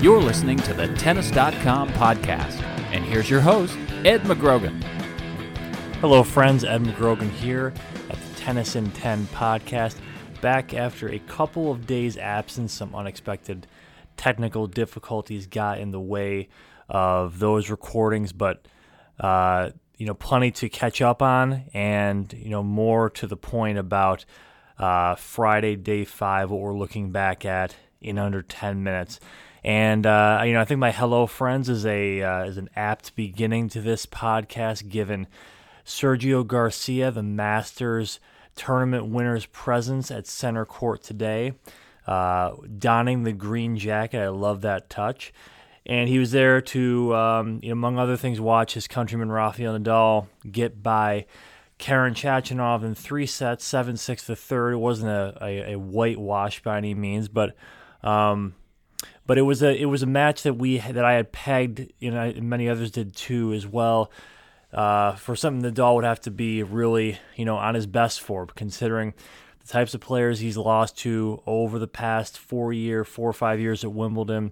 You're listening to the Tennis.com podcast. And here's your host, Ed McGrogan. Hello, friends. Ed McGrogan here at the Tennis in 10 podcast. Back after a couple of days' absence, some unexpected technical difficulties got in the way of those recordings, but uh, you know, plenty to catch up on, and you know, more to the point about uh, Friday, day five, what we're looking back at in under 10 minutes. And uh, you know, I think my hello friends is a uh, is an apt beginning to this podcast, given Sergio Garcia, the Masters tournament winner's presence at center court today, uh, donning the green jacket. I love that touch. And he was there to, um, among other things, watch his countryman Rafael Nadal get by Karen Khachanov in three sets, seven six the third. It wasn't a, a, a whitewash by any means, but um, but it was a it was a match that we that I had pegged, you know, and many others did too as well. Uh, for something Nadal would have to be really, you know, on his best for, considering the types of players he's lost to over the past four year, four or five years at Wimbledon.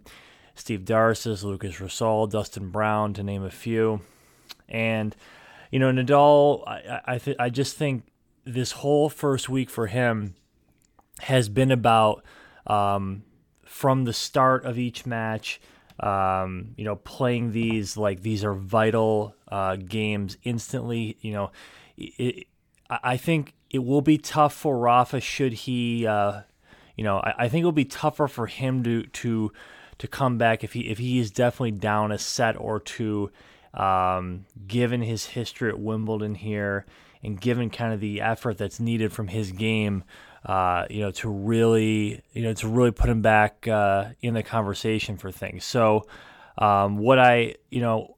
Steve Darcis, Lucas Rosol, Dustin Brown, to name a few. And, you know, Nadal, I, I, th- I just think this whole first week for him has been about um, from the start of each match. Um, you know, playing these like these are vital uh, games instantly. You know, it, I think it will be tough for Rafa should he. Uh, you know, I, I, think it will be tougher for him to to to come back if he if he is definitely down a set or two. Um, given his history at Wimbledon here, and given kind of the effort that's needed from his game, uh, you know, to really, you know, to really put him back uh, in the conversation for things. So, um, what I, you know,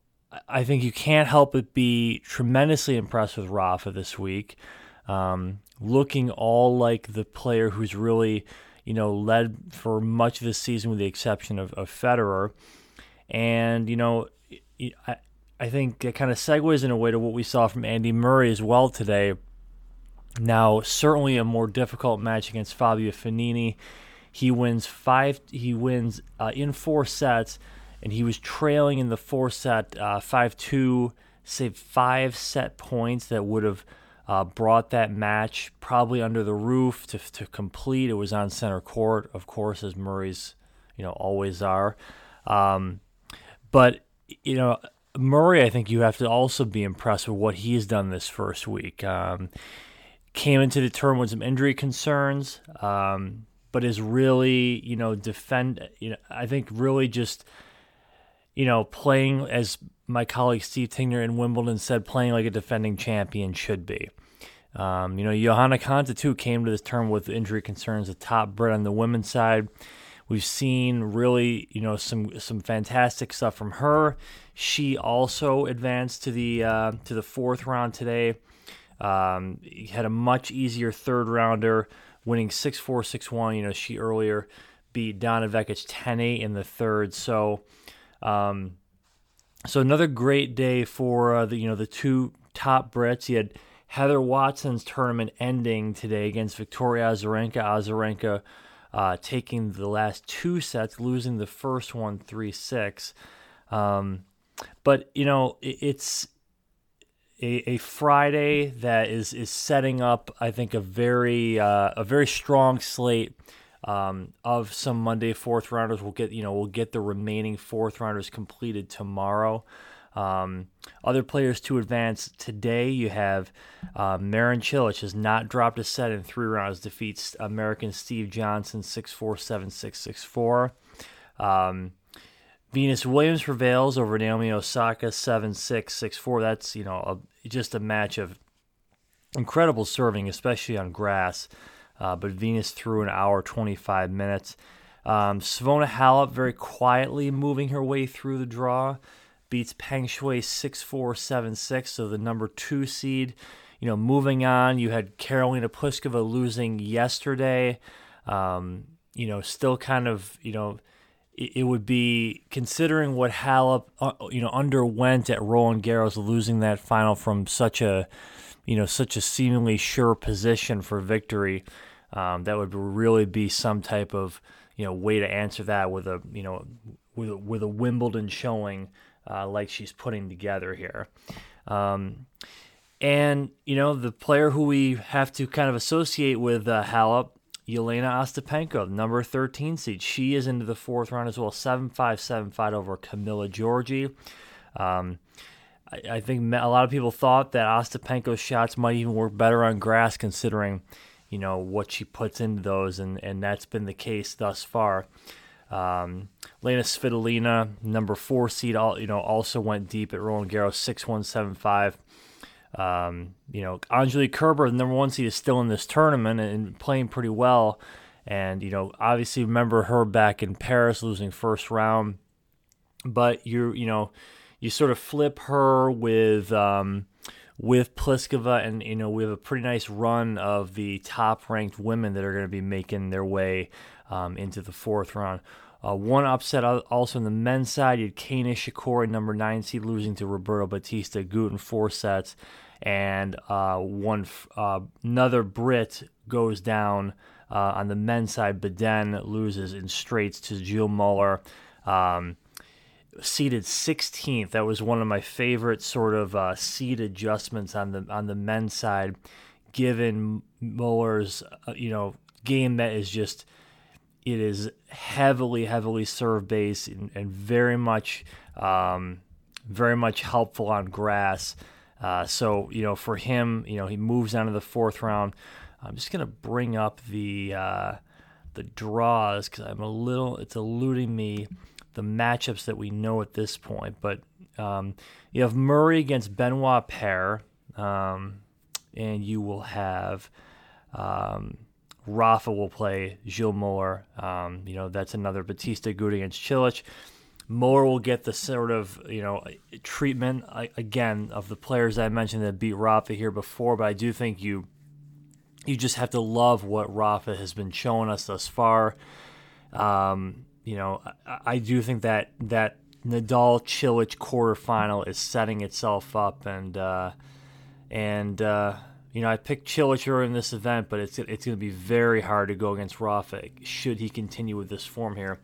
I think you can't help but be tremendously impressed with Rafa this week, um, looking all like the player who's really, you know, led for much of the season with the exception of, of Federer, and you know, I, I think it kind of segues in a way to what we saw from Andy Murray as well today now, certainly a more difficult match against Fabio Fognini. He wins five. He wins uh, in four sets, and he was trailing in the four set uh, five two. Saved five set points that would have uh, brought that match probably under the roof to to complete. It was on center court, of course, as Murray's you know always are. Um, but you know Murray, I think you have to also be impressed with what he's done this first week. Um, came into the term with some injury concerns, um, but is really, you know, defend. You know, I think really just, you know, playing as my colleague Steve Tignor in Wimbledon said, playing like a defending champion should be. Um, you know, Johanna Konta too came to this term with injury concerns. the top Brit on the women's side. We've seen really, you know, some some fantastic stuff from her. She also advanced to the uh, to the fourth round today. Um, he had a much easier third rounder, winning 6 4 6 1. You know, she earlier beat Donna Vekic 10 8 in the third. So, um, so another great day for uh, the you know the two top Brits. You had Heather Watson's tournament ending today against Victoria Azarenka. Azarenka uh, taking the last two sets, losing the first one 3 6. Um, but you know it, it's a, a Friday that is is setting up, I think, a very uh, a very strong slate um, of some Monday fourth rounders. We'll get you know we'll get the remaining fourth rounders completed tomorrow. Um, other players to advance today, you have uh, Marin Cilic has not dropped a set in three rounds, defeats American Steve Johnson 6 4 7 6 6 4. Um, Venus Williams prevails over Naomi Osaka 7 6, 6 4. That's, you know, a, just a match of incredible serving, especially on grass. Uh, but Venus threw an hour 25 minutes. Um, Simona Halep very quietly moving her way through the draw, beats Peng Shuai 6 4 7 6, so the number two seed. You know, moving on, you had Karolina Pliskova losing yesterday. Um, you know, still kind of, you know, it, would be considering what Halep, uh, you know, underwent at Roland Garros, losing that final from such a, you know, such a seemingly sure position for victory. Um, that would really be some type of you know way to answer that with a you know with with a Wimbledon showing uh, like she's putting together here. Um, and you know the player who we have to kind of associate with uh, Halep, Jelena Ostapenko, number 13 seed. She is into the fourth round as well, 7-5, 7-5 over Camila Giorgi. Um, I, I think a lot of people thought that Ostapenko's shots might even work better on grass, considering you know what she puts into those, and and that's been the case thus far. Um, Elina Svitolina, number four seed, all, you know, also went deep at Roland Garros, six one seven five. Um, you know, Angelique Kerber, the number one seed, is still in this tournament and playing pretty well. And you know, obviously, remember her back in Paris, losing first round. But you, you know, you sort of flip her with. Um, with Pliskova, and you know we have a pretty nice run of the top-ranked women that are going to be making their way um, into the fourth round. Uh, one upset also on the men's side. You had Kei Nishikori, number nine seed, losing to Roberto Bautista Agut in four sets, and uh, one uh, another Brit goes down uh, on the men's side. Bedene loses in straights to Gilles Muller. Um, seated 16th. That was one of my favorite sort of uh, seat adjustments on the on the men's side, given Muller's uh, you know game that is just it is heavily heavily serve based and, and very much um, very much helpful on grass. Uh, so you know for him, you know he moves on to the fourth round. I'm just gonna bring up the uh, the draws because I'm a little it's eluding me the matchups that we know at this point. But um, you have Murray against Benoit Paire, um, and you will have um, Rafa will play Muller. Um, you know that's another Bautista Agut against Cilic. Muller will get the sort of you know treatment again of the players I mentioned that beat Rafa here before, but I do think you you just have to love what Rafa has been showing us thus far. Um, you know, I, I do think that that Nadal Cilic quarterfinal is setting itself up, and uh, and uh, you know I picked Cilic in this event, but it's it's going to be very hard to go against Rafa should he continue with this form here.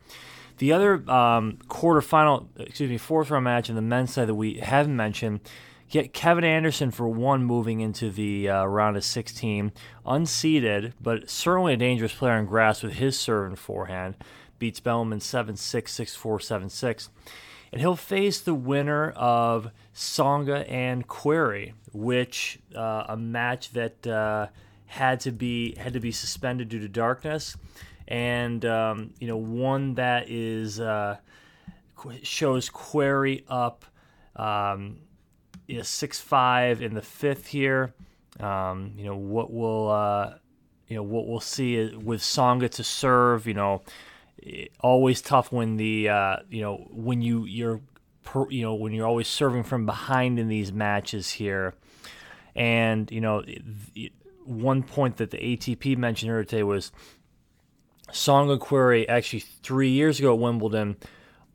The other um, quarterfinal, excuse me, fourth round match in the men's side that we haven't mentioned. Get Kevin Anderson for one moving into the uh, round of 16, unseeded, but certainly a dangerous player on grass with his serve and forehand beats Bemelmans 7 6, 6 4, 7 6. And he'll face the winner of Tsonga and Querrey, which uh, a match that uh, had to be had to be suspended due to darkness, and um, you know one that is uh, shows Querrey up um, you know, six five in the fifth here. Um, you know what will uh, you know what we'll see with Tsonga to serve. You know always tough when the uh, you know when you you're per, you know when you're always serving from behind in these matches here, and you know one point that the ATP mentioned earlier today was Tsonga Querrey actually three years ago at Wimbledon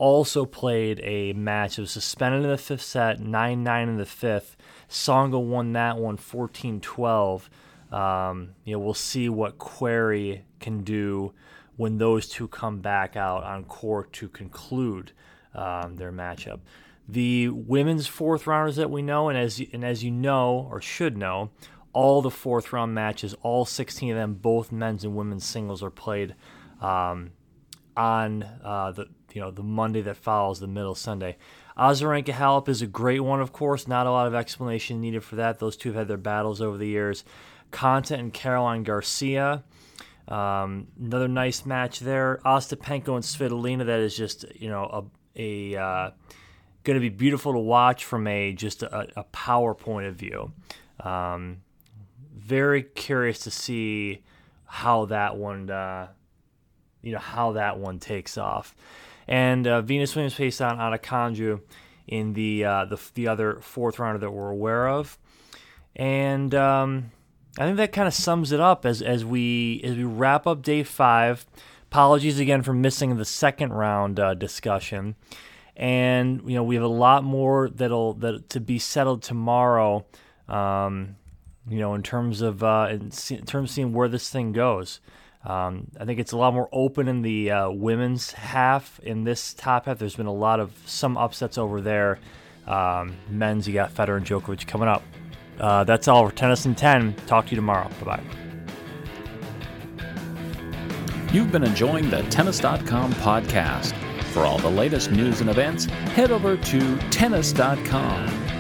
also played a match. It was suspended in the fifth set, 9 9 in the fifth. Tsonga won that one 14 12. Um, you know, we'll see what Querrey can do when those two come back out on court to conclude um, their matchup. The women's fourth rounders that we know, and as and as you know or should know, all the fourth round matches, all 16 of them, both men's and women's singles, are played um, on uh, the you know the Monday that follows the middle Sunday. Azarenka Halep is a great one, of course. Not a lot of explanation needed for that. Those two have had their battles over the years. Konta and Caroline Garcia um, another nice match there. Ostapenko and Svitolina. That is just you know a uh, going to be beautiful to watch from a just a, a power point of view. Um, very curious to see how that one, uh, you know, how that one takes off. And uh, Venus Williams faced Ana Konjuh in the uh, the the other fourth rounder that we're aware of, and um, I think that kind of sums it up as as we as we wrap up day five. Apologies again for missing the second round uh, discussion, and you know we have a lot more that'll that to be settled tomorrow. Um, you know, in terms of uh, in, in, terms of seeing where this thing goes. Um, I think it's a lot more open in the uh, women's half. In this top half, there's been a lot of some upsets over there. Um, men's, you got Federer and Djokovic coming up. Uh, that's all for Tennis in 10. Talk to you tomorrow. Bye bye. You've been enjoying the Tennis.com podcast. For all the latest news and events, head over to Tennis.com.